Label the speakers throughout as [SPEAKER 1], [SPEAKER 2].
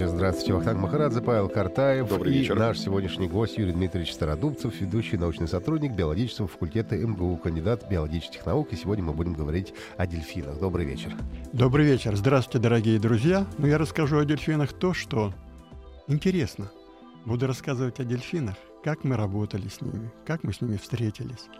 [SPEAKER 1] Вечер, здравствуйте. Вахтанг Махарадзе, Павел Картаев.
[SPEAKER 2] Добрый
[SPEAKER 1] и
[SPEAKER 2] вечер.
[SPEAKER 1] наш сегодняшний гость Юрий Дмитриевич Стародубцев, ведущий научный сотрудник биологического факультета МГУ, кандидат биологических наук. И сегодня мы будем говорить о дельфинах. Добрый вечер.
[SPEAKER 3] Добрый вечер. Здравствуйте, дорогие друзья. Ну, я расскажу о дельфинах то, что интересно. Буду рассказывать о дельфинах, как мы работали с ними, как мы с ними встретились.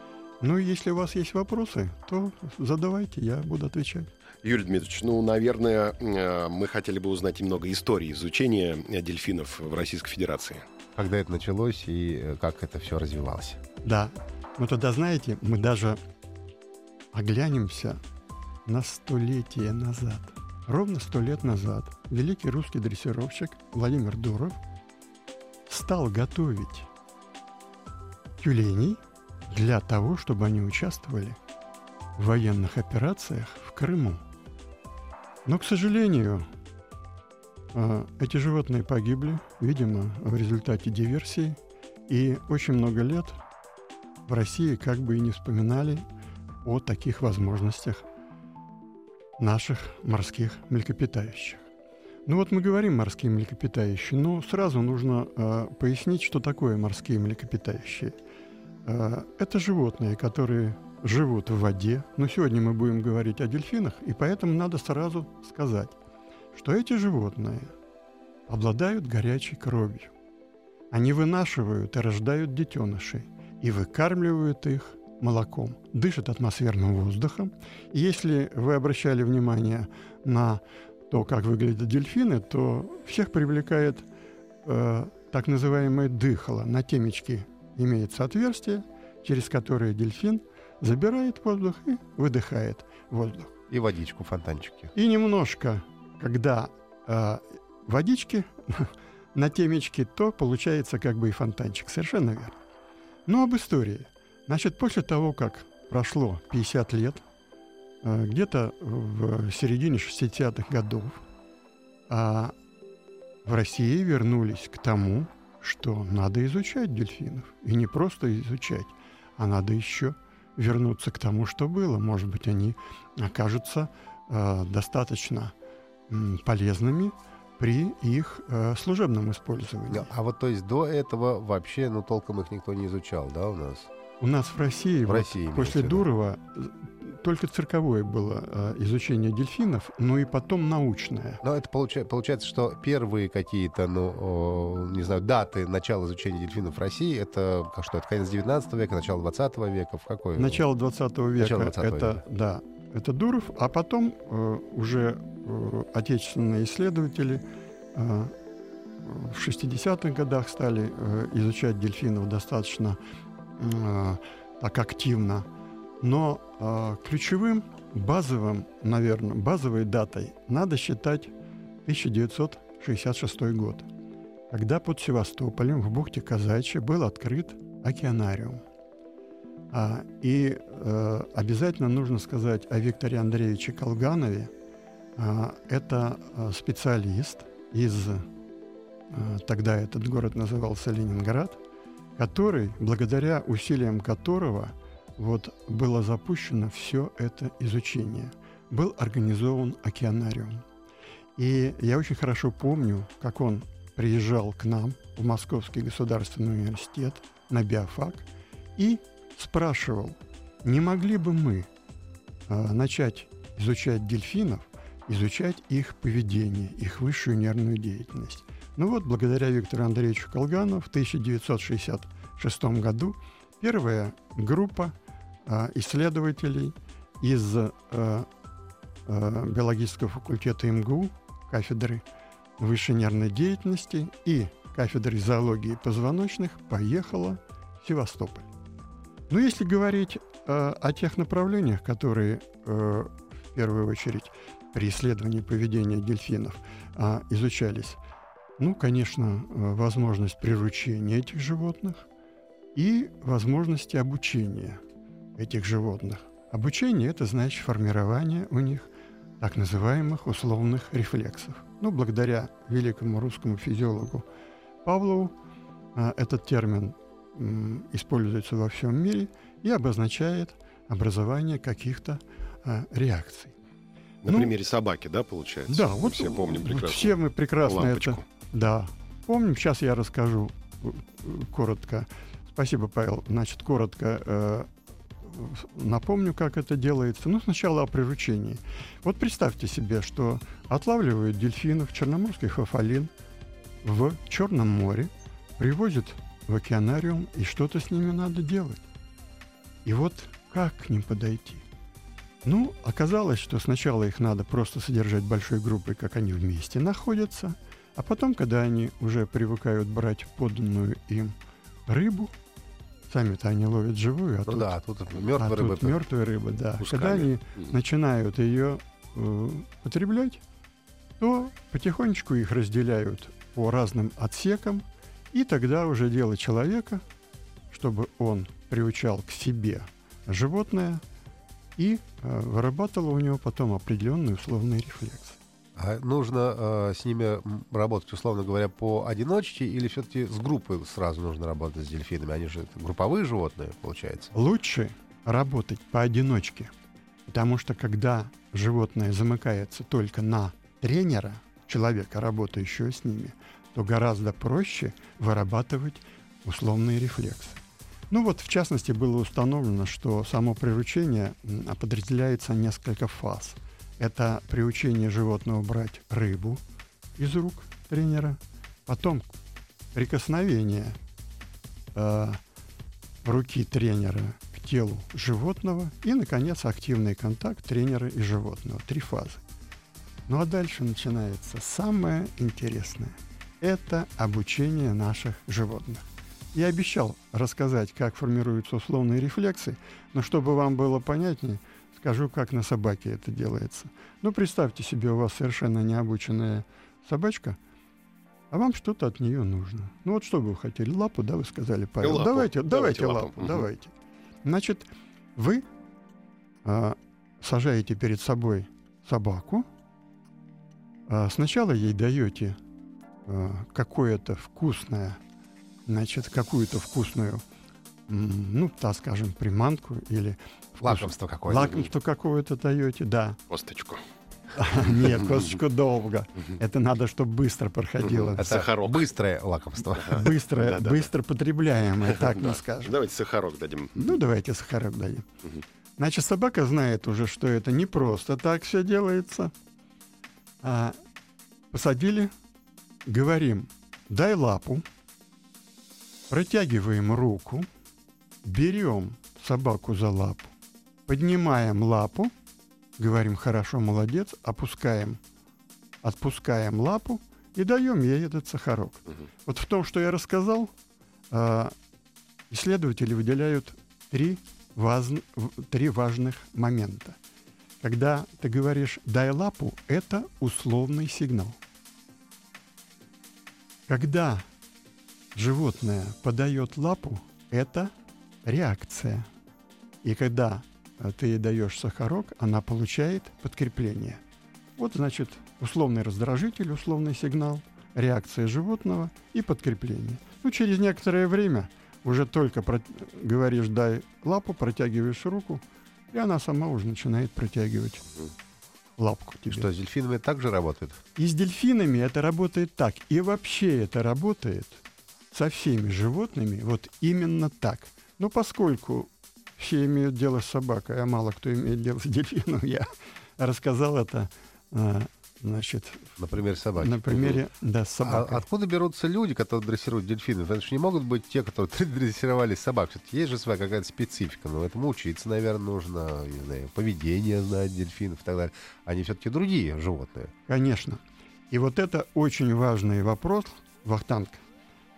[SPEAKER 3] Ну, и если у вас есть вопросы, то задавайте, я буду отвечать.
[SPEAKER 2] Юрий Дмитриевич, ну, наверное, э, мы хотели бы узнать немного истории изучения э, дельфинов в Российской Федерации.
[SPEAKER 1] Когда это началось и э, как это все развивалось?
[SPEAKER 3] Да. Ну, тогда, знаете, мы даже оглянемся на столетие назад. Ровно сто лет назад великий русский дрессировщик Владимир Дуров стал готовить тюленей для того, чтобы они участвовали в военных операциях в Крыму. Но, к сожалению, э, эти животные погибли, видимо, в результате диверсии, и очень много лет в России как бы и не вспоминали о таких возможностях наших морских млекопитающих. Ну вот мы говорим морские млекопитающие, но сразу нужно э, пояснить, что такое морские млекопитающие. Э, это животные, которые живут в воде, но сегодня мы будем говорить о дельфинах, и поэтому надо сразу сказать, что эти животные обладают горячей кровью. Они вынашивают и рождают детенышей и выкармливают их молоком, дышат атмосферным воздухом. И если вы обращали внимание на то, как выглядят дельфины, то всех привлекает э, так называемое дыхало. На темечке имеется отверстие, через которое дельфин забирает воздух и выдыхает воздух.
[SPEAKER 1] И водичку, фонтанчики.
[SPEAKER 3] И немножко, когда э, водички на темечке, то получается как бы и фонтанчик. Совершенно верно. Но об истории. Значит, после того, как прошло 50 лет, э, где-то в середине 60-х годов, а в России вернулись к тому, что надо изучать дельфинов. И не просто изучать, а надо еще вернуться к тому, что было. Может быть, они окажутся э, достаточно м, полезными при их э, служебном использовании.
[SPEAKER 1] А вот то есть до этого вообще, ну, толком их никто не изучал, да, у нас?
[SPEAKER 3] У нас в России,
[SPEAKER 1] В
[SPEAKER 3] вот
[SPEAKER 1] России
[SPEAKER 3] после. Дурова э, только цирковое было э, изучение дельфинов, но и потом научное.
[SPEAKER 1] Но это получа- получается, что первые какие-то, ну, не знаю, даты начала изучения дельфинов в России, это как что, это конец 19 века, начало 20 века, в какой?
[SPEAKER 3] Начало 20 века
[SPEAKER 1] Начало 20
[SPEAKER 3] это
[SPEAKER 1] века.
[SPEAKER 3] да, это Дуров, а потом э, уже э, отечественные исследователи э, в 60-х годах стали э, изучать дельфинов достаточно так активно. Но э, ключевым, базовым, наверное, базовой датой надо считать 1966 год, когда под Севастополем в бухте Казачья был открыт океанариум. А, и э, обязательно нужно сказать о Викторе Андреевиче Колганове. А, это э, специалист из, э, тогда этот город назывался Ленинград, который, благодаря усилиям которого вот было запущено все это изучение. Был организован океанариум. И я очень хорошо помню, как он приезжал к нам в Московский государственный университет на биофак и спрашивал, не могли бы мы э, начать изучать дельфинов, изучать их поведение, их высшую нервную деятельность. Ну вот, благодаря Виктору Андреевичу Колгану в 1966 году первая группа э, исследователей из э, э, биологического факультета МГУ, кафедры высшей нервной деятельности и кафедры зоологии позвоночных поехала в Севастополь. Ну, если говорить э, о тех направлениях, которые э, в первую очередь при исследовании поведения дельфинов э, изучались, ну, конечно, э, возможность приручения этих животных и возможности обучения этих животных. Обучение – это значит формирование у них так называемых условных рефлексов. Ну, благодаря великому русскому физиологу Павлову э, этот термин используется во всем мире и обозначает образование каких-то э, реакций.
[SPEAKER 2] На ну, примере собаки, да, получается?
[SPEAKER 3] Да, вот все помним прекрасно. Вот все мы прекрасно лампочку. это. Да, помним. Сейчас я расскажу э, коротко. Спасибо, Павел. Значит, коротко э, напомню, как это делается. Ну, сначала о приручении. Вот представьте себе, что отлавливают дельфинов, черноморских фафалин в Черном море, привозят в океанариум, и что-то с ними надо делать. И вот как к ним подойти? Ну, оказалось, что сначала их надо просто содержать большой группой, как они вместе находятся, а потом, когда они уже привыкают брать поданную им рыбу, сами-то они ловят живую, а ну
[SPEAKER 1] тут, да, тут мертвая а рыба.
[SPEAKER 3] Тут мертвая рыба, да. Пусками. Когда они mm. начинают ее э, потреблять, то потихонечку их разделяют по разным отсекам, и тогда уже дело человека, чтобы он приучал к себе животное и э, вырабатывал у него потом определенные условные рефлексы.
[SPEAKER 1] А нужно э, с ними работать, условно говоря, по одиночке или все-таки с группой сразу нужно работать с дельфинами? Они же групповые животные, получается.
[SPEAKER 3] Лучше работать поодиночке, потому что когда животное замыкается только на тренера, человека, работающего с ними, то гораздо проще вырабатывать условные рефлексы. Ну вот, в частности, было установлено, что само приручение подразделяется на несколько фаз. Это приучение животного брать рыбу из рук тренера, потом прикосновение э, руки тренера к телу животного и, наконец, активный контакт тренера и животного. Три фазы. Ну а дальше начинается самое интересное. Это обучение наших животных. Я обещал рассказать, как формируются условные рефлексы, но чтобы вам было понятнее, скажу, как на собаке это делается. Ну, представьте себе, у вас совершенно необученная собачка, а вам что-то от нее нужно. Ну, вот что бы вы хотели? Лапу, да, вы сказали, Павел?
[SPEAKER 2] Лапу.
[SPEAKER 3] Давайте, давайте, давайте лапу,
[SPEAKER 2] угу.
[SPEAKER 3] давайте. Значит, вы а, сажаете перед собой собаку, а, сначала ей даете а, какое-то вкусное значит, какую-то вкусную, ну, так скажем, приманку или...
[SPEAKER 1] Лакомство какое-то.
[SPEAKER 3] Лакомство какое-то даете, да.
[SPEAKER 2] Косточку.
[SPEAKER 3] Нет, косточку долго. Это надо, чтобы быстро проходило.
[SPEAKER 1] Это сахарок. Быстрое лакомство.
[SPEAKER 3] Быстрое, быстро потребляемое, так мы скажем.
[SPEAKER 2] Давайте сахарок дадим.
[SPEAKER 3] Ну, давайте сахарок дадим. Значит, собака знает уже, что это не просто так все делается. А посадили, говорим, дай лапу, Протягиваем руку, берем собаку за лапу, поднимаем лапу, говорим «хорошо, молодец», опускаем, отпускаем лапу и даем ей этот сахарок. Угу. Вот в том, что я рассказал, а, исследователи выделяют три, ваз... три важных момента. Когда ты говоришь «дай лапу», это условный сигнал. Когда животное подает лапу, это реакция. И когда э, ты даешь сахарок, она получает подкрепление. Вот, значит, условный раздражитель, условный сигнал, реакция животного и подкрепление. Ну, через некоторое время уже только про... говоришь «дай лапу», протягиваешь руку, и она сама уже начинает протягивать лапку тебе.
[SPEAKER 1] Что, с дельфинами также работает?
[SPEAKER 3] И с дельфинами это работает так. И вообще это работает – со всеми животными вот именно так. Но поскольку все имеют дело с собакой, а мало кто имеет дело с дельфином, я рассказал это а, значит,
[SPEAKER 1] на примере собаки.
[SPEAKER 3] На примере, да, с собакой.
[SPEAKER 1] А откуда берутся люди, которые дрессируют дельфинов? Это же не могут быть те, которые дрессировали собак. Все-таки есть же своя какая-то специфика, но этому учиться, наверное, нужно, не знаю, поведение знать дельфинов и так далее. Они все-таки другие животные.
[SPEAKER 3] Конечно. И вот это очень важный вопрос, Вахтанг,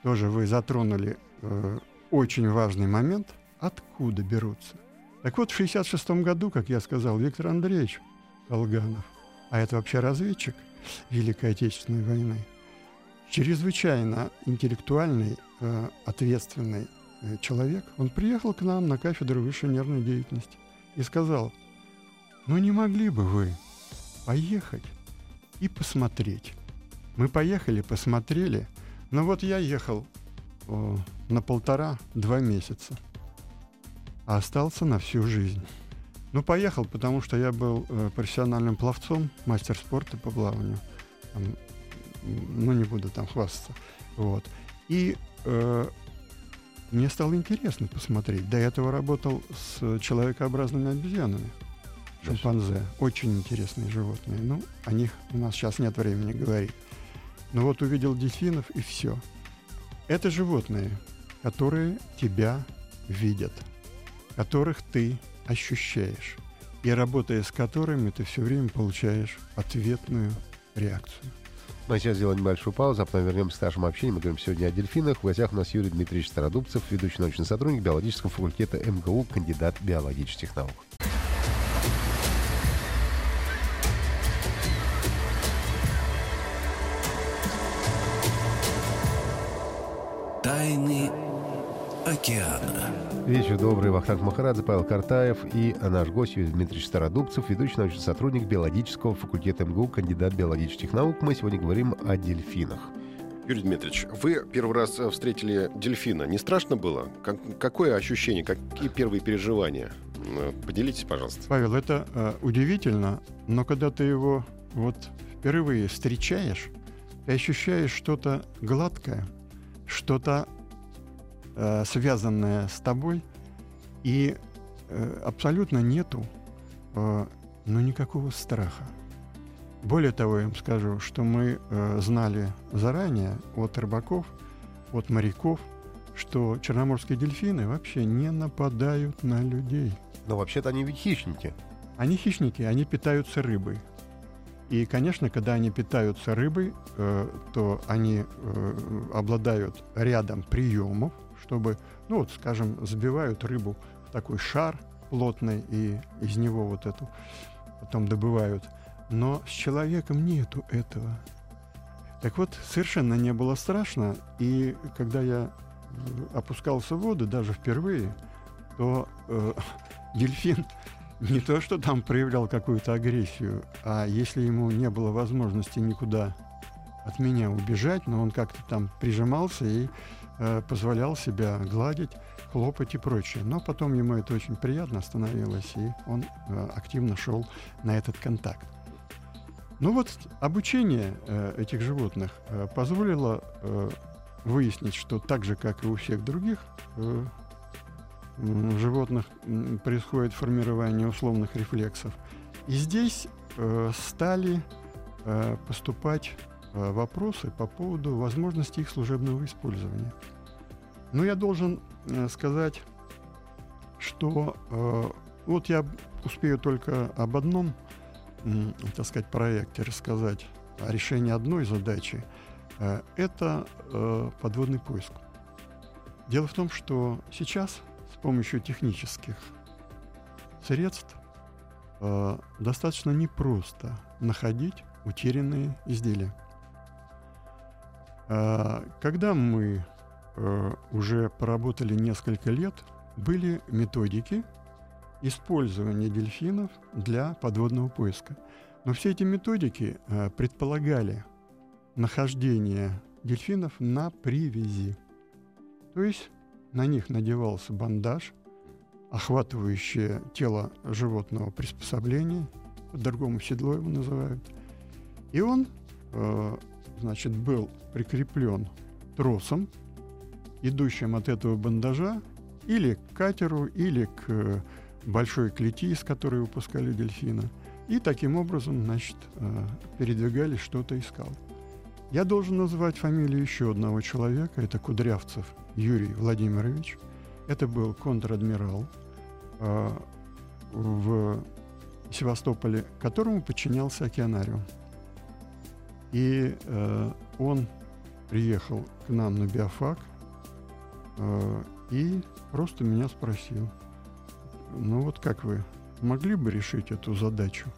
[SPEAKER 3] тоже вы затронули э, очень важный момент, откуда берутся. Так вот, в 1966 году, как я сказал, Виктор Андреевич Колганов, а это вообще разведчик Великой Отечественной войны, чрезвычайно интеллектуальный, э, ответственный э, человек, он приехал к нам на кафедру высшей нервной деятельности и сказал, ну не могли бы вы поехать и посмотреть. Мы поехали, посмотрели, но вот я ехал на полтора-два месяца, а остался на всю жизнь. Ну, поехал, потому что я был э, профессиональным пловцом, мастер спорта по плаванию. Там, ну, не буду там хвастаться. Вот. И э, мне стало интересно посмотреть. До этого работал с человекообразными обезьянами. Шимпанзе. Очень интересные животные. Ну, о них у нас сейчас нет времени говорить. Но вот увидел дельфинов и все. Это животные, которые тебя видят, которых ты ощущаешь, и работая с которыми ты все время получаешь ответную реакцию.
[SPEAKER 1] Мы сейчас сделаем небольшую паузу, а потом вернемся к нашему общению. Мы говорим сегодня о дельфинах. В гостях у нас Юрий Дмитриевич Стародубцев, ведущий научный сотрудник биологического факультета МГУ, кандидат биологических наук.
[SPEAKER 4] Океана.
[SPEAKER 1] Вечер добрый. Вахтанг Махарадзе, Павел Картаев и наш гость Юрий Дмитриевич Стародубцев, ведущий научный сотрудник биологического факультета МГУ, кандидат биологических наук. Мы сегодня говорим о дельфинах.
[SPEAKER 2] Юрий Дмитриевич, вы первый раз э, встретили дельфина. Не страшно было? Как, какое ощущение, какие первые переживания? Э, поделитесь, пожалуйста.
[SPEAKER 3] Павел, это э, удивительно, но когда ты его вот впервые встречаешь, ты ощущаешь что-то гладкое, что-то э, связанное с тобой, и э, абсолютно нету э, ну, никакого страха. Более того, я вам скажу, что мы э, знали заранее от рыбаков, от моряков, что черноморские дельфины вообще не нападают на людей.
[SPEAKER 1] Но вообще-то они ведь хищники.
[SPEAKER 3] Они хищники, они питаются рыбой. И, конечно, когда они питаются рыбой, э, то они э, обладают рядом приемов, чтобы, ну вот, скажем, забивают рыбу в такой шар плотный, и из него вот эту потом добывают. Но с человеком нету этого. Так вот, совершенно не было страшно, и когда я опускался в воду, даже впервые, то э, дельфин не то, что там проявлял какую-то агрессию, а если ему не было возможности никуда от меня убежать, но он как-то там прижимался и э, позволял себя гладить, хлопать и прочее. Но потом ему это очень приятно становилось, и он э, активно шел на этот контакт. Ну вот обучение э, этих животных позволило выяснить, что так же, как и у всех других животных происходит формирование условных рефлексов. И здесь стали поступать вопросы по поводу возможности их служебного использования. Но я должен э, сказать, что э, вот я успею только об одном, э, так сказать, проекте рассказать о решении одной задачи. Э, это э, подводный поиск. Дело в том, что сейчас помощью технических средств э, достаточно непросто находить утерянные изделия. Э, когда мы э, уже поработали несколько лет, были методики использования дельфинов для подводного поиска. Но все эти методики э, предполагали нахождение дельфинов на привязи. То есть на них надевался бандаж, охватывающее тело животного приспособление, по-другому седло его называют. И он, э, значит, был прикреплен тросом, идущим от этого бандажа или к катеру, или к большой клети, из которой выпускали дельфина. И таким образом, значит, э, передвигались, что-то искал. Я должен назвать фамилию еще одного человека, это Кудрявцев Юрий Владимирович. Это был контр-адмирал э, в Севастополе, которому подчинялся океанариум. И э, он приехал к нам на биофак э, и просто меня спросил, ну вот как вы могли бы решить эту задачу?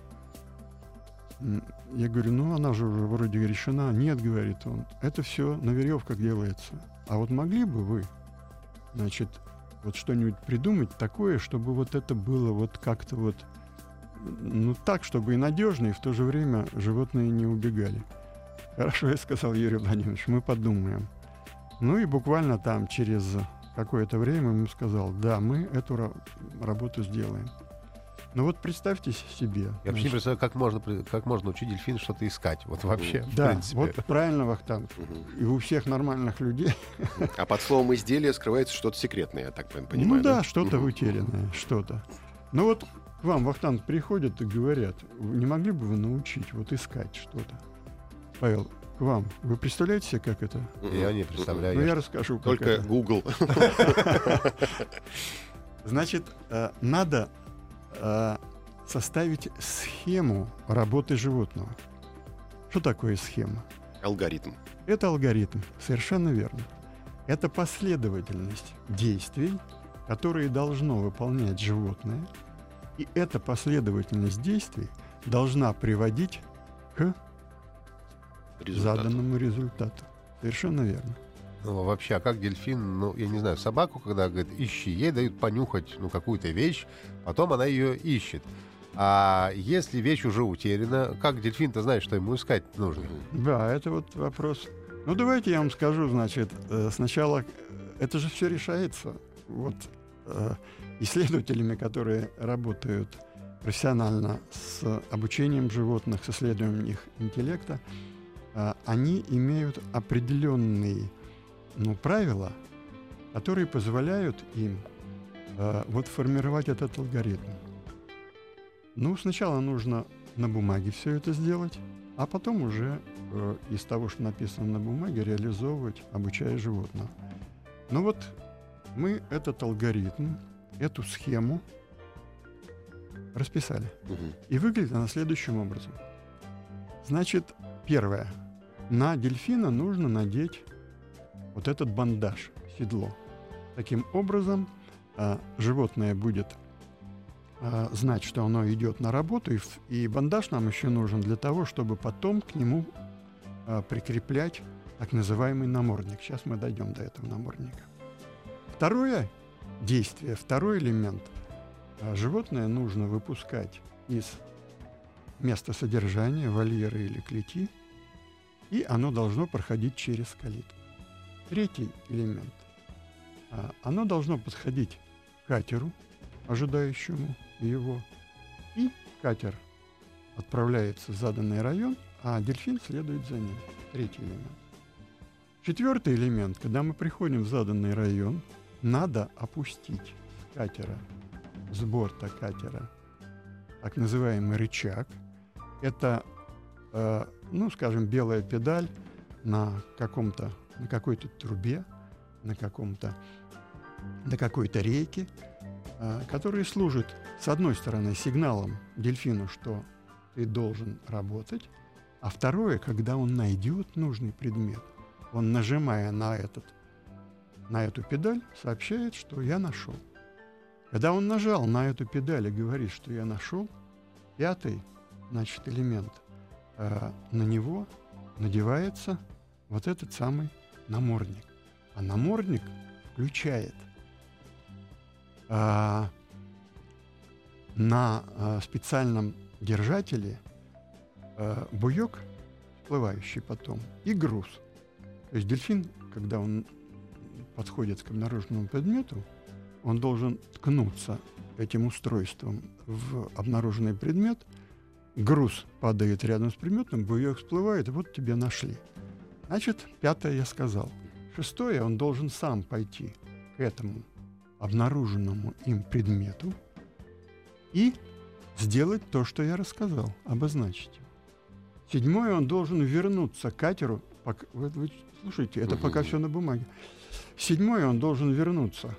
[SPEAKER 3] Я говорю, ну она же уже вроде решена. Нет, говорит он, это все на веревках делается. А вот могли бы вы, значит, вот что-нибудь придумать такое, чтобы вот это было вот как-то вот, ну так, чтобы и надежно, и в то же время животные не убегали. Хорошо, я сказал Юрий Владимирович, мы подумаем. Ну и буквально там через какое-то время ему сказал, да, мы эту работу сделаем. Ну вот представьте себе.
[SPEAKER 1] Я вообще не представляю, как можно, как можно учить дельфин что-то искать. Вот вообще,
[SPEAKER 3] Да, вот правильно, Вахтанг. И у всех нормальных людей.
[SPEAKER 2] А под словом изделие скрывается что-то секретное, я так понимаю.
[SPEAKER 3] Ну да, что-то утерянное, что-то. Ну вот к вам, Вахтанг, приходят и говорят, не могли бы вы научить вот искать что-то? Павел, к вам. Вы представляете себе, как это?
[SPEAKER 1] Я не представляю.
[SPEAKER 3] Ну, я расскажу. Как
[SPEAKER 2] Только это. Google.
[SPEAKER 3] Значит, э, надо э, составить схему работы животного. Что такое схема?
[SPEAKER 2] Алгоритм.
[SPEAKER 3] Это алгоритм, совершенно верно. Это последовательность действий, которые должно выполнять животное, и эта последовательность действий должна приводить к Результат. заданному результату. Совершенно верно.
[SPEAKER 1] Ну, вообще, а как дельфин, ну, я не знаю, собаку, когда говорит, ищи, ей дают понюхать, ну, какую-то вещь, потом она ее ищет. А если вещь уже утеряна, как дельфин-то знает, что ему искать нужно?
[SPEAKER 3] Да, это вот вопрос. Ну, давайте я вам скажу, значит, э, сначала э, это же все решается вот э, исследователями, которые работают профессионально с обучением животных, с исследованием их интеллекта. А, они имеют определенные ну, правила, которые позволяют им э, вот формировать этот алгоритм. Ну, сначала нужно на бумаге все это сделать, а потом уже э, из того, что написано на бумаге, реализовывать, обучая животного. Ну вот мы этот алгоритм, эту схему расписали. Угу. И выглядит она следующим образом. Значит, первое – на дельфина нужно надеть вот этот бандаж, седло. Таким образом, э, животное будет э, знать, что оно идет на работу, и, бандаж нам еще нужен для того, чтобы потом к нему э, прикреплять так называемый намордник. Сейчас мы дойдем до этого намордника. Второе действие, второй элемент. Животное нужно выпускать из места содержания, вольера или клети – и оно должно проходить через калитку. Третий элемент. А, оно должно подходить к катеру, ожидающему его, и катер отправляется в заданный район, а дельфин следует за ним. Третий элемент. Четвертый элемент. Когда мы приходим в заданный район, надо опустить катера, с борта катера, так называемый рычаг. Это э, ну, скажем, белая педаль на каком-то, на какой-то трубе, на каком-то, на какой-то рейке, э, который служит, с одной стороны, сигналом дельфину, что ты должен работать, а второе, когда он найдет нужный предмет, он, нажимая на, этот, на эту педаль, сообщает, что я нашел. Когда он нажал на эту педаль и говорит, что я нашел, пятый, значит, элемент э, на него надевается вот этот самый намордник. А намордник включает э, на э, специальном держателе э, буек, всплывающий потом, и груз. То есть дельфин, когда он подходит к обнаруженному предмету, он должен ткнуться этим устройством в обнаруженный предмет – груз падает рядом с предметом, буек всплывает, и вот тебе нашли. Значит, пятое я сказал. Шестое, он должен сам пойти к этому обнаруженному им предмету и сделать то, что я рассказал, обозначить. Седьмое, он должен вернуться к катеру. Пока, вы, вы слушайте, это угу. пока все на бумаге. Седьмое, он должен вернуться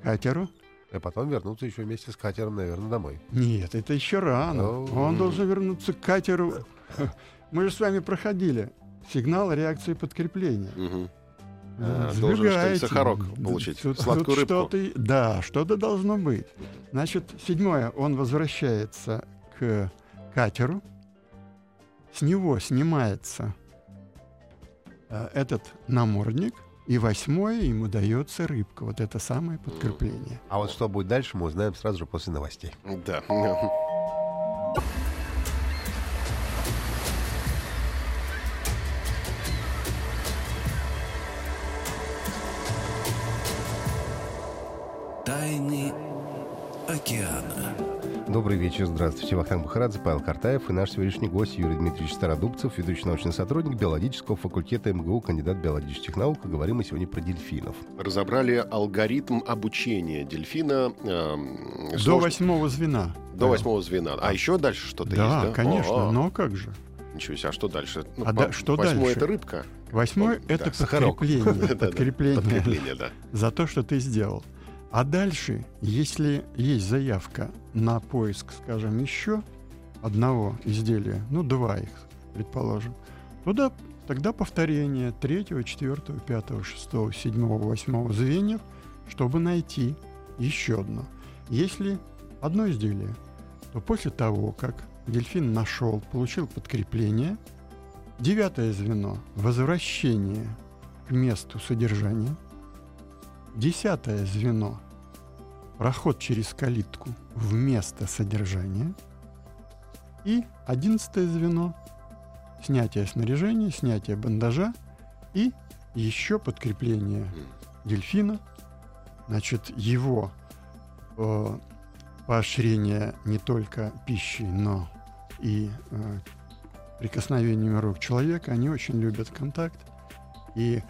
[SPEAKER 3] к катеру,
[SPEAKER 1] а потом вернуться еще вместе с катером, наверное, домой.
[SPEAKER 3] Нет, это еще рано. Oh. Он должен вернуться к катеру. Мы же с вами проходили сигнал реакции подкрепления. Uh-huh.
[SPEAKER 2] А, должен
[SPEAKER 3] Сбегаете.
[SPEAKER 2] сахарок получить,
[SPEAKER 3] Тут-
[SPEAKER 2] сладкую
[SPEAKER 3] тут
[SPEAKER 2] рыбку.
[SPEAKER 3] что-то и- да, что-то должно быть. Значит, седьмое, он возвращается к катеру, с него снимается э, этот намордник, и восьмое ему дается рыбка. Вот это самое подкрепление.
[SPEAKER 1] А вот что будет дальше, мы узнаем сразу же после новостей.
[SPEAKER 2] Да.
[SPEAKER 1] Вечер, здравствуйте. Вахтанг Бахарадзе, Павел Картаев и наш сегодняшний гость Юрий Дмитриевич Стародубцев, ведущий научный сотрудник биологического факультета МГУ, кандидат биологических наук. И говорим мы сегодня про дельфинов.
[SPEAKER 2] Разобрали алгоритм обучения дельфина эм,
[SPEAKER 3] До восьмого звена.
[SPEAKER 2] до восьмого звена. А еще дальше что-то
[SPEAKER 3] Да,
[SPEAKER 2] есть, да?
[SPEAKER 3] конечно,
[SPEAKER 2] О,
[SPEAKER 3] но как же?
[SPEAKER 2] Ничего себе, а что дальше? Ну,
[SPEAKER 3] А
[SPEAKER 2] по-
[SPEAKER 3] да- что
[SPEAKER 2] восьмое
[SPEAKER 3] дальше?
[SPEAKER 2] это рыбка.
[SPEAKER 3] Восьмое
[SPEAKER 2] Ну,
[SPEAKER 3] это
[SPEAKER 2] да,
[SPEAKER 3] подкрепление. Подкрепление
[SPEAKER 2] Подкрепление, да.
[SPEAKER 3] за то, что ты сделал. А дальше, если есть заявка на поиск, скажем, еще одного изделия, ну, два их, предположим, то да, тогда повторение третьего, четвертого, пятого, шестого, седьмого, восьмого звеньев, чтобы найти еще одно. Если одно изделие, то после того, как дельфин нашел, получил подкрепление, девятое звено – возвращение к месту содержания, Десятое звено – проход через калитку в место содержания. И одиннадцатое звено – снятие снаряжения, снятие бандажа и еще подкрепление дельфина. Значит, его э, поощрение не только пищей, но и э, прикосновениями рук человека. Они очень любят контакт. И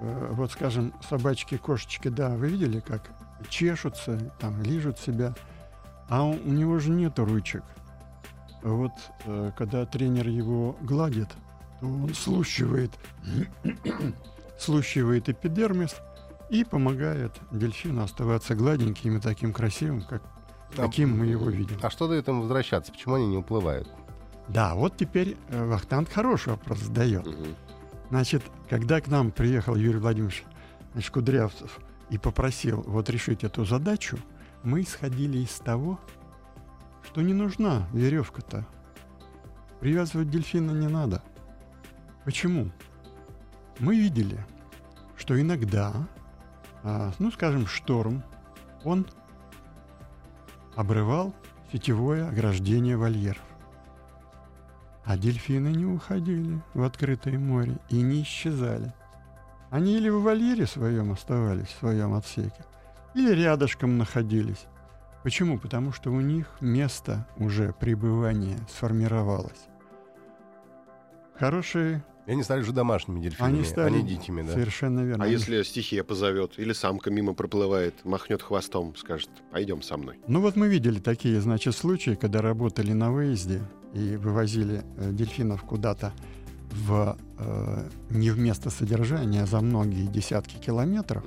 [SPEAKER 3] Э, вот, скажем, собачки, кошечки, да, вы видели, как чешутся, там, лижут себя, а у, у него же нет ручек. Вот, э, когда тренер его гладит, то он слущивает, слущивает эпидермис и помогает дельфину оставаться гладеньким и таким красивым, как, каким мы его видим.
[SPEAKER 1] А что дает им возвращаться? Почему они не уплывают?
[SPEAKER 3] Да, вот теперь э, Вахтанг хороший вопрос задает. Значит, когда к нам приехал Юрий Владимирович значит, Кудрявцев и попросил вот решить эту задачу, мы исходили из того, что не нужна веревка-то. Привязывать дельфина не надо. Почему? Мы видели, что иногда, а, ну, скажем, шторм, он обрывал сетевое ограждение вольеров. А дельфины не уходили в открытое море и не исчезали. Они или в вольере своем оставались, в своем отсеке, или рядышком находились. Почему? Потому что у них место уже пребывания сформировалось. Хорошие,
[SPEAKER 1] И они стали же домашними дельфинами,
[SPEAKER 3] они стали
[SPEAKER 1] а не дикими, да?
[SPEAKER 3] совершенно верно.
[SPEAKER 2] А
[SPEAKER 3] Они-
[SPEAKER 2] если стихия позовет, или самка мимо проплывает, махнет хвостом, скажет, пойдем со мной.
[SPEAKER 3] Ну вот мы видели такие, значит, случаи, когда работали на выезде и вывозили э, дельфинов куда-то в э, не в место содержания, за многие десятки километров,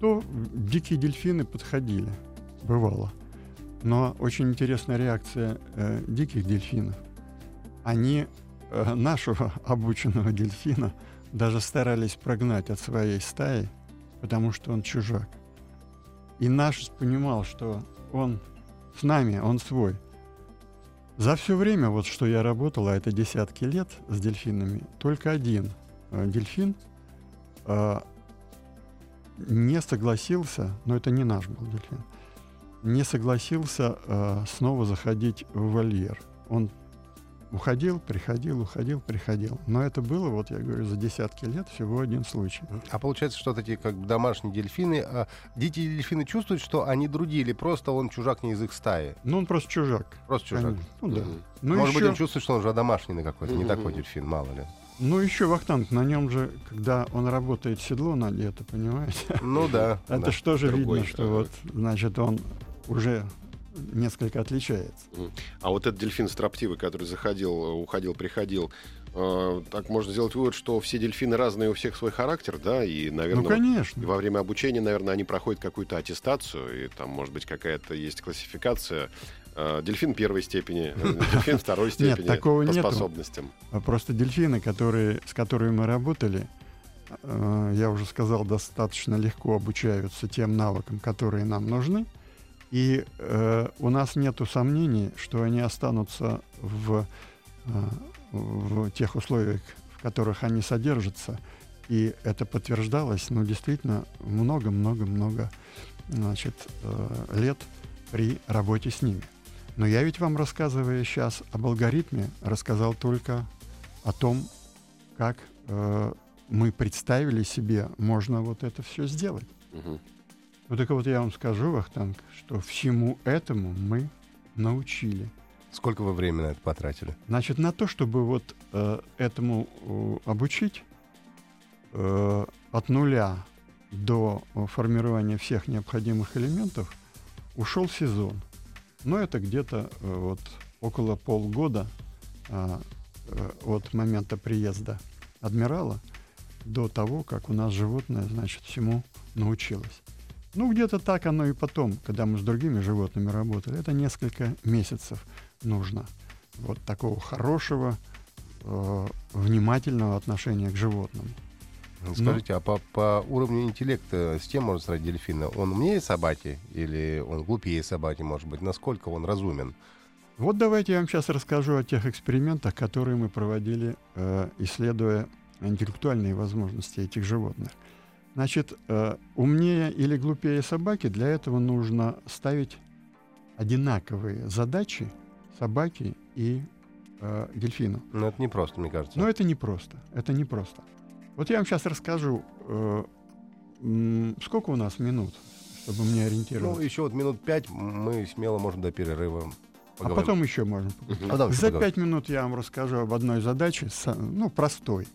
[SPEAKER 3] то дикие дельфины подходили, бывало. Но очень интересная реакция э, диких дельфинов. Они э, нашего обученного дельфина даже старались прогнать от своей стаи, потому что он чужак. И наш понимал, что он с нами, он свой. За все время, вот что я работал, а это десятки лет с дельфинами, только один э, дельфин э, не согласился, но это не наш был дельфин, не согласился э, снова заходить в вольер. Он уходил, приходил, уходил, приходил. Но это было, вот я говорю, за десятки лет всего один случай.
[SPEAKER 1] А получается, что вот эти как бы домашние дельфины, а дикие дельфины чувствуют, что они другие, или просто он чужак не из их стаи?
[SPEAKER 3] Ну, он просто чужак.
[SPEAKER 1] Просто чужак.
[SPEAKER 3] конечно. Ну да. Ну,
[SPEAKER 1] Может быть,
[SPEAKER 3] еще,
[SPEAKER 1] он чувствует, что он уже домашний какой-то, не такой дельфин, мало ли.
[SPEAKER 3] ну, еще Вахтанг, на нем же, когда он работает, седло надето, понимаете?
[SPEAKER 1] Ну да.
[SPEAKER 3] Это
[SPEAKER 1] да.
[SPEAKER 3] что же
[SPEAKER 2] Другой,
[SPEAKER 3] видно, что вот, значит, он уже несколько отличается.
[SPEAKER 2] А вот этот дельфин строптивый, который заходил, уходил, приходил, э, так можно сделать вывод, что все дельфины разные, у всех свой характер, да, и, наверное,
[SPEAKER 3] ну, конечно.
[SPEAKER 2] Во время обучения, наверное, они проходят какую-то аттестацию, и там, может быть, какая-то есть классификация. Э, Дельфин первой степени, э, дельфин второй степени
[SPEAKER 3] такого
[SPEAKER 2] по
[SPEAKER 3] нету.
[SPEAKER 2] способностям.
[SPEAKER 3] А Просто дельфины, которые, с которыми мы работали, э, я уже сказал, достаточно легко обучаются тем навыкам, которые нам нужны. И э, у нас нет сомнений, что они останутся в, э, в тех условиях, в которых они содержатся. И это подтверждалось, ну, действительно, много-много-много значит, э, лет при работе с ними. Но я ведь вам, рассказывая сейчас об алгоритме, рассказал только о том, как э, мы представили себе, можно вот это все сделать.
[SPEAKER 2] Мгм.
[SPEAKER 3] Вот так вот я вам скажу, Вахтанг, что всему этому мы научили.
[SPEAKER 1] Сколько вы времени на это потратили?
[SPEAKER 3] Значит, на то, чтобы вот э, этому э, обучить э, от нуля до э, формирования всех необходимых элементов, ушел сезон. Но это где-то э, вот около полгода а, э, от момента приезда адмирала до того, как у нас животное, значит, всему научилось. Ну, где-то так оно и потом, когда мы с другими животными работали. Это несколько месяцев нужно. Вот такого хорошего, э, внимательного отношения к животному.
[SPEAKER 1] Ну, Скажите, а по, по уровню интеллекта с тем можно сравнить дельфина? Он умнее собаки или он глупее собаки, может быть? Насколько он разумен?
[SPEAKER 3] Вот давайте я вам сейчас расскажу о тех экспериментах, которые мы проводили, э, исследуя интеллектуальные возможности этих животных. Значит, э, умнее или глупее собаки, для этого нужно ставить одинаковые задачи собаке и э, дельфину.
[SPEAKER 1] Ну, это непросто, мне кажется.
[SPEAKER 3] Но это непросто. Это непросто. Вот я вам сейчас расскажу, э, сколько у нас минут, чтобы мне
[SPEAKER 1] Ну,
[SPEAKER 3] ориентироваться.
[SPEAKER 1] еще вот минут пять мы смело можем до перерыва
[SPEAKER 3] а
[SPEAKER 1] поговорим.
[SPEAKER 3] потом еще можно.
[SPEAKER 2] Мгм.
[SPEAKER 1] Потом
[SPEAKER 3] За пять минут я вам расскажу об одной задаче, ну, простой.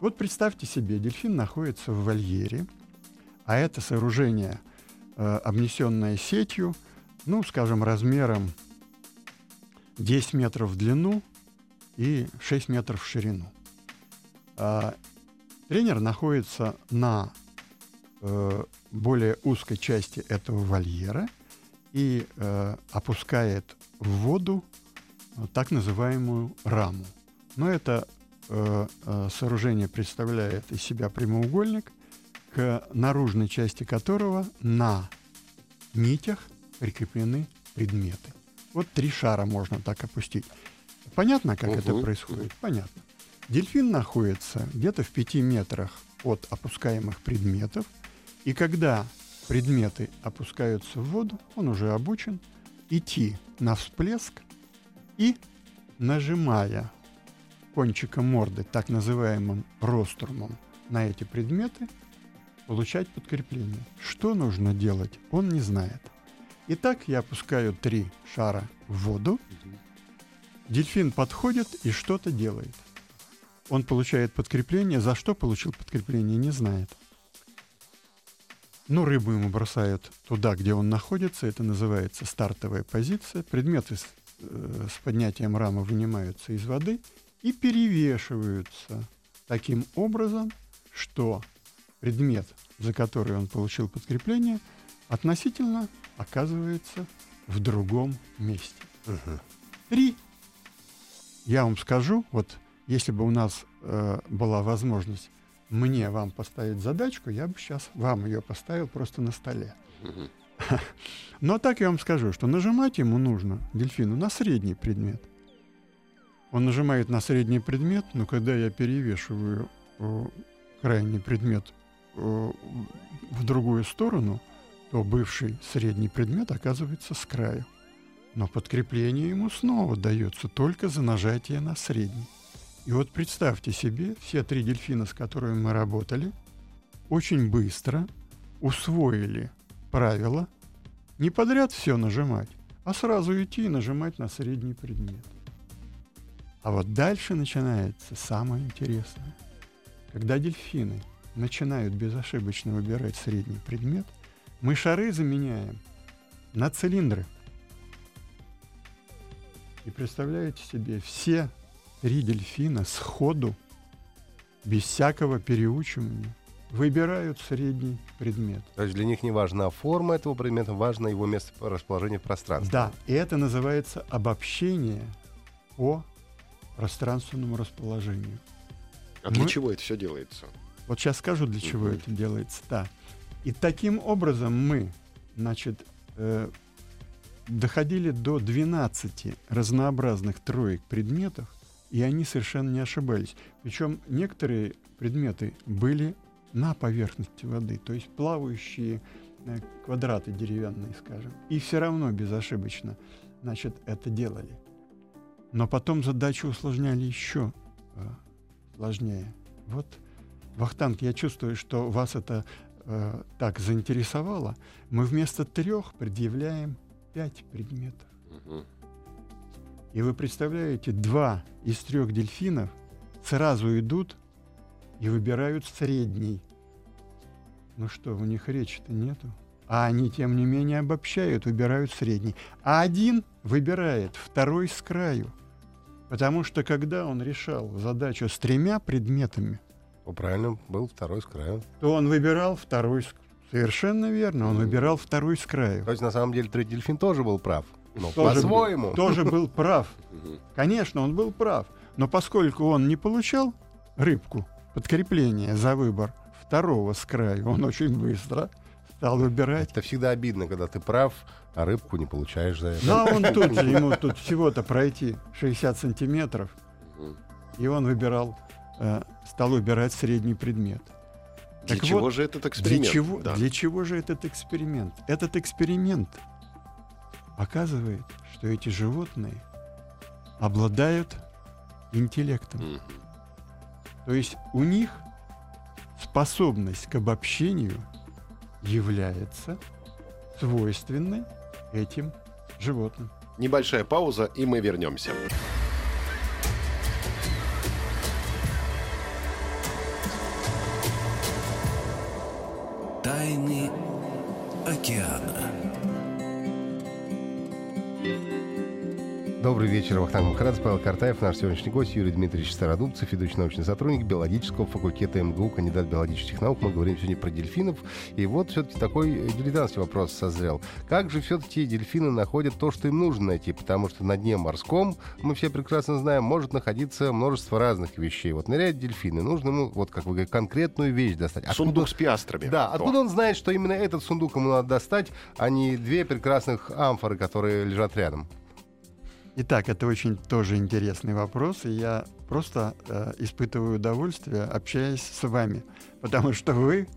[SPEAKER 3] Вот представьте себе, дельфин находится в вольере, а это сооружение, э, обнесенное сетью, ну, скажем, размером 10 метров в длину и 6 метров в ширину. А, тренер находится на э, более узкой части этого вольера и э, опускает в воду э, так называемую раму. Но это э, э, сооружение представляет из себя прямоугольник, к наружной части которого на нитях прикреплены предметы. Вот три шара можно так опустить. Понятно, как это
[SPEAKER 2] Мгм.
[SPEAKER 3] происходит? Понятно. Дельфин находится где-то в пяти метрах от опускаемых предметов, и когда предметы опускаются в воду, он уже обучен идти на всплеск и, нажимая кончиком морды, так называемым рострумом, на эти предметы, получать подкрепление. Что нужно делать, он не знает. Итак, я опускаю три шара в воду, дельфин подходит и что-то делает. Он получает подкрепление. За что получил подкрепление, не знает. Ну, рыбу ему бросают туда, где он находится. Это называется стартовая позиция. Предметы с, э, с поднятием рамы вынимаются из воды и перевешиваются таким образом, что предмет, за который он получил подкрепление, относительно оказывается в другом месте.
[SPEAKER 1] Мгм.
[SPEAKER 3] Три. Я вам скажу, вот если бы у нас э, была возможность мне вам поставить задачку, я бы сейчас вам ее поставил просто на столе.
[SPEAKER 2] Мгм.
[SPEAKER 3] Но так я вам скажу, что нажимать ему нужно, дельфину, на средний предмет. Он нажимает на средний предмет, но когда я перевешиваю э, крайний предмет э, в другую сторону, то бывший средний предмет оказывается с краю. Но подкрепление ему снова дается только за нажатие на средний. И вот представьте себе, все три дельфина, с которыми мы работали, очень быстро усвоили правило не подряд все нажимать, а сразу идти и нажимать на средний предмет. А вот дальше начинается самое интересное. Когда дельфины начинают безошибочно выбирать средний предмет, мы шары заменяем на цилиндры. И представляете себе, все три дельфина сходу, без всякого переучивания, выбирают средний предмет.
[SPEAKER 1] То есть для них не важна форма этого предмета, важно его место расположения в пространстве.
[SPEAKER 3] Да, и это называется обобщение по пространственному расположению.
[SPEAKER 2] А для
[SPEAKER 3] Мы-
[SPEAKER 2] чего это все делается?
[SPEAKER 3] Вот сейчас скажу, для чего это делается. Да. И таким образом мы, значит, э, доходили до 12 разнообразных троек предметов, и они совершенно не ошибались. Причем некоторые предметы были на поверхности воды, то есть плавающие э, квадраты деревянные, скажем. И все равно безошибочно, значит, это делали. Но потом задачу усложняли еще э, сложнее. Вот, Вахтанг, я чувствую, что вас это э, так заинтересовало. Мы вместо трех предъявляем пять предметов. И вы представляете, два из трех дельфинов сразу идут и выбирают средний. Ну что, у них речи-то нету. А они, тем не менее, обобщают, выбирают средний. А один выбирает второй с краю. Потому что когда он решал задачу с тремя предметами,
[SPEAKER 1] Ну, правильно, был второй с краю.
[SPEAKER 3] то он выбирал второй с Совершенно верно, он выбирал второй с краю.
[SPEAKER 1] То есть, на самом деле, третий дельфин тоже был прав.
[SPEAKER 3] Тоже
[SPEAKER 1] по-своему.
[SPEAKER 3] Тоже был прав. Конечно, он был прав. Но поскольку он не получал рыбку, подкрепление за выбор второго с краю, он очень быстро стал выбирать.
[SPEAKER 1] Это всегда обидно, когда ты прав, а рыбку не получаешь за это.
[SPEAKER 3] Ну, а он тут же, ему тут всего-то пройти 60 сантиметров, и он выбирал, э, стал выбирать средний предмет.
[SPEAKER 2] Для
[SPEAKER 3] Так
[SPEAKER 2] чего
[SPEAKER 3] вот,
[SPEAKER 2] же этот
[SPEAKER 3] Для
[SPEAKER 2] эксперимент?
[SPEAKER 3] чего,
[SPEAKER 2] Да.
[SPEAKER 3] для чего же этот эксперимент? Этот эксперимент показывает, что эти животные обладают интеллектом.
[SPEAKER 2] Мгм.
[SPEAKER 3] То есть у них способность к обобщению является свойственной этим животным.
[SPEAKER 2] Небольшая пауза, и мы вернемся.
[SPEAKER 4] Тайны океана.
[SPEAKER 1] Добрый вечер, Вахтанг Махарадзе, Павел Картаев, наш сегодняшний гость Юрий Дмитриевич Стародубцев, ведущий научный сотрудник биологического факультета МГУ, кандидат биологических наук. Мы говорим сегодня про дельфинов. И вот все-таки такой дилетантский вопрос созрел. Как же все-таки дельфины находят то, что им нужно найти? Потому что на дне морском, мы все прекрасно знаем, может находиться множество разных вещей. Вот ныряют дельфины, нужно ему, вот как вы говорите, конкретную вещь достать. Откуда-
[SPEAKER 2] Сундук с пиастрами.
[SPEAKER 1] Да,
[SPEAKER 2] О.
[SPEAKER 1] откуда он знает, что именно этот сундук ему надо достать, а не две прекрасных амфоры, которые лежат рядом?
[SPEAKER 3] Итак, это очень тоже интересный вопрос, и я просто э, испытываю удовольствие, общаясь с вами, потому что вы,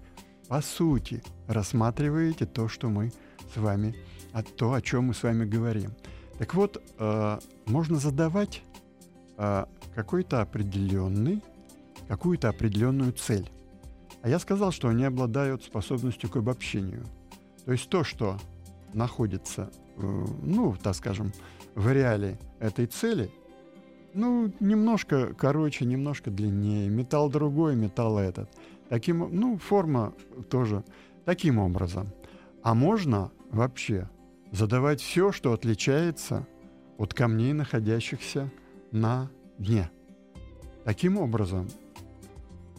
[SPEAKER 3] по сути, рассматриваете то, что мы с вами, а то, о чем мы с вами говорим. Так вот, э, можно задавать э, какой-то определенный, какую-то определенную цель. А я сказал, что они обладают способностью к обобщению. То есть то, что находится, э, ну, так скажем, в реале этой цели, ну, немножко короче, немножко длиннее, металл другой, металл этот. Таким, ну, форма тоже таким образом. А можно вообще задавать все, что отличается от камней, находящихся на дне. Таким образом,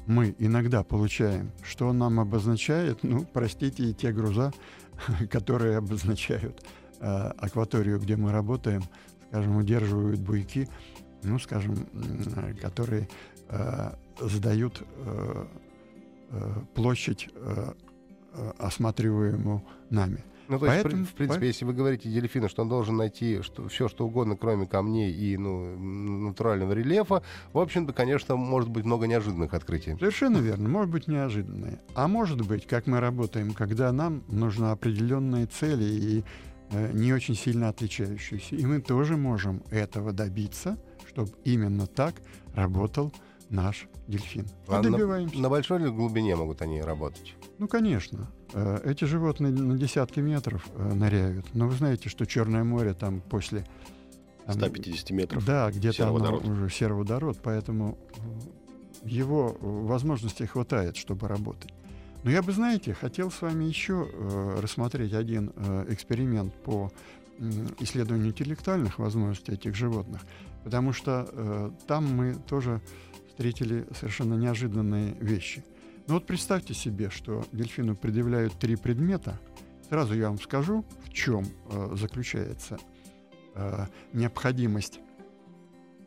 [SPEAKER 3] мы иногда получаем, что нам обозначает, ну, простите, и те груза, которые обозначают э, акваторию, где мы работаем, скажем, удерживают буйки, ну, скажем, м, которые э, задают э, э, площадь э, э, осматриваемую нами.
[SPEAKER 1] Ну, то есть,
[SPEAKER 3] Поэтому-
[SPEAKER 1] при- в принципе,
[SPEAKER 3] по-
[SPEAKER 1] если вы говорите дельфину, что он должен найти что, все, что угодно, кроме камней и ну, натурального рельефа, в общем-то, конечно, может быть много неожиданных открытий.
[SPEAKER 3] Совершенно верно, может быть неожиданные. А может быть, как мы работаем, когда нам нужны определенные цели и э, не очень сильно отличающиеся. И мы тоже можем этого добиться, чтобы именно так работал наш дельфин.
[SPEAKER 1] А на-
[SPEAKER 3] добиваемся.
[SPEAKER 1] На большой ли глубине могут они работать?
[SPEAKER 3] Ну, конечно. Э, Эти животные на десятки метров э, ныряют. Но вы знаете, что Черное море там после... там,
[SPEAKER 2] 150 метров.
[SPEAKER 3] Да, где-то оно
[SPEAKER 2] сероводород.
[SPEAKER 3] уже сероводород, поэтому э, его э, возможностей хватает, чтобы работать. Но я бы, знаете, хотел с вами еще э, рассмотреть один э, эксперимент по м, исследованию интеллектуальных возможностей этих животных, потому что э, там мы тоже встретили совершенно неожиданные вещи. Ну вот представьте себе, что дельфину предъявляют три предмета. Сразу я вам скажу, в чем э, заключается э, необходимость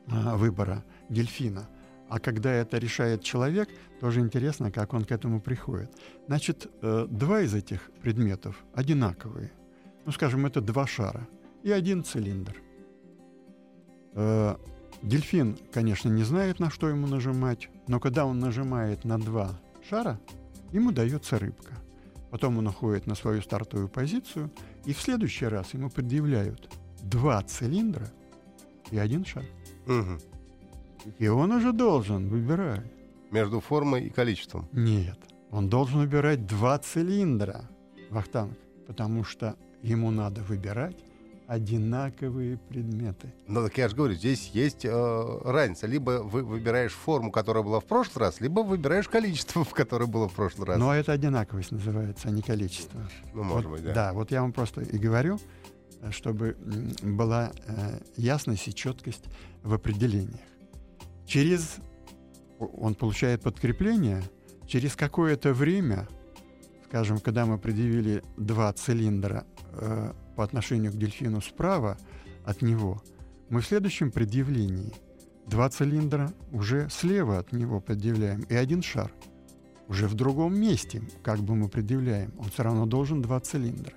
[SPEAKER 3] э, выбора дельфина. А когда это решает человек, тоже интересно, как он к этому приходит. Значит, э, два из этих предметов одинаковые. Ну, скажем, это два шара и один цилиндр. Э, дельфин, конечно, не знает, на что ему нажимать, но когда он нажимает на два шара, ему дается рыбка. Потом он уходит на свою стартовую позицию, и в следующий раз ему предъявляют два цилиндра и один шар.
[SPEAKER 1] Мгм.
[SPEAKER 3] И он уже должен выбирать.
[SPEAKER 1] Между формой и количеством.
[SPEAKER 3] Нет, он должен выбирать два цилиндра, Вахтанг, потому что ему надо выбирать одинаковые предметы.
[SPEAKER 1] Ну, так я же говорю, здесь есть э, разница. Либо вы выбираешь форму, которая была в прошлый раз, либо выбираешь количество, в которое было в прошлый раз.
[SPEAKER 3] Но это одинаковость называется, а не количество.
[SPEAKER 1] ну, может
[SPEAKER 3] Вот,
[SPEAKER 1] быть, да.
[SPEAKER 3] вот я вам просто и говорю, э, чтобы была э, ясность и четкость в определениях. Через он получает подкрепление, через какое-то время, скажем, когда мы предъявили два цилиндра э, по отношению к дельфину справа от него, мы в следующем предъявлении два цилиндра уже слева от него предъявляем и один шар уже в другом месте, как бы мы предъявляем, он все равно должен два цилиндра.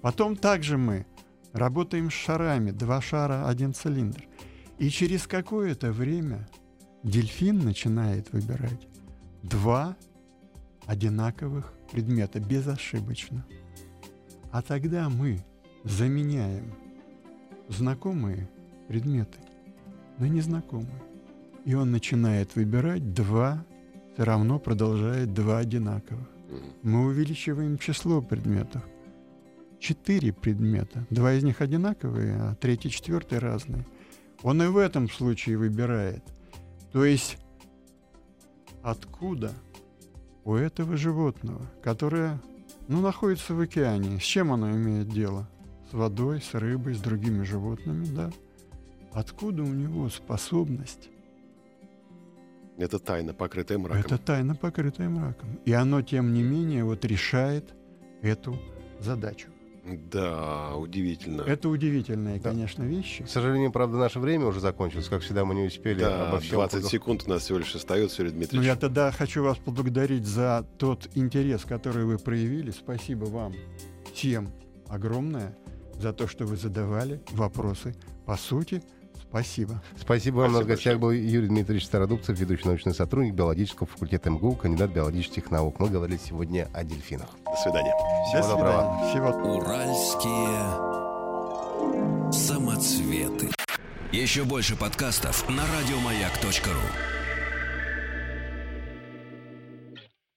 [SPEAKER 3] Потом также мы работаем с шарами, два шара, один цилиндр. И через какое-то время дельфин начинает выбирать два одинаковых предмета безошибочно. А тогда мы заменяем знакомые предметы на незнакомые. И он начинает выбирать два, все равно продолжает два одинаковых. Мы увеличиваем число предметов. Четыре предмета. Два из них одинаковые, а третий, четвертый разные. Он и в этом случае выбирает. То есть откуда у этого животного, которое ну, находится в океане, с чем оно имеет дело? С водой, с рыбой, с другими животными, да? Откуда у него способность
[SPEAKER 2] Это тайна, покрытая мраком.
[SPEAKER 3] это тайна, покрытая мраком. И оно, тем не менее, вот решает эту задачу.
[SPEAKER 2] Да, удивительно.
[SPEAKER 3] Это удивительные,
[SPEAKER 1] Да.
[SPEAKER 3] конечно, вещи.
[SPEAKER 1] К сожалению, правда, наше время уже закончилось. Как всегда, мы не успели
[SPEAKER 2] Да,
[SPEAKER 1] обо всем
[SPEAKER 2] 20
[SPEAKER 1] поговорить.
[SPEAKER 2] секунд у нас всего лишь остается, Юрий
[SPEAKER 3] Но
[SPEAKER 2] Дмитриевич.
[SPEAKER 3] Ну, я тогда хочу вас поблагодарить за тот интерес, который вы проявили. Спасибо вам всем огромное за то, что вы задавали вопросы. По сути, спасибо.
[SPEAKER 1] Спасибо вам. У нас в гостях был Юрий Дмитриевич Стародубцев, ведущий научный сотрудник биологического факультета МГУ, кандидат биологических наук. Мы говорили сегодня о дельфинах.
[SPEAKER 2] До свидания.
[SPEAKER 1] Всего
[SPEAKER 3] До
[SPEAKER 1] доброго.
[SPEAKER 3] свидания. Всего
[SPEAKER 4] Уральские самоцветы. Еще больше подкастов на радиомаяк.ру.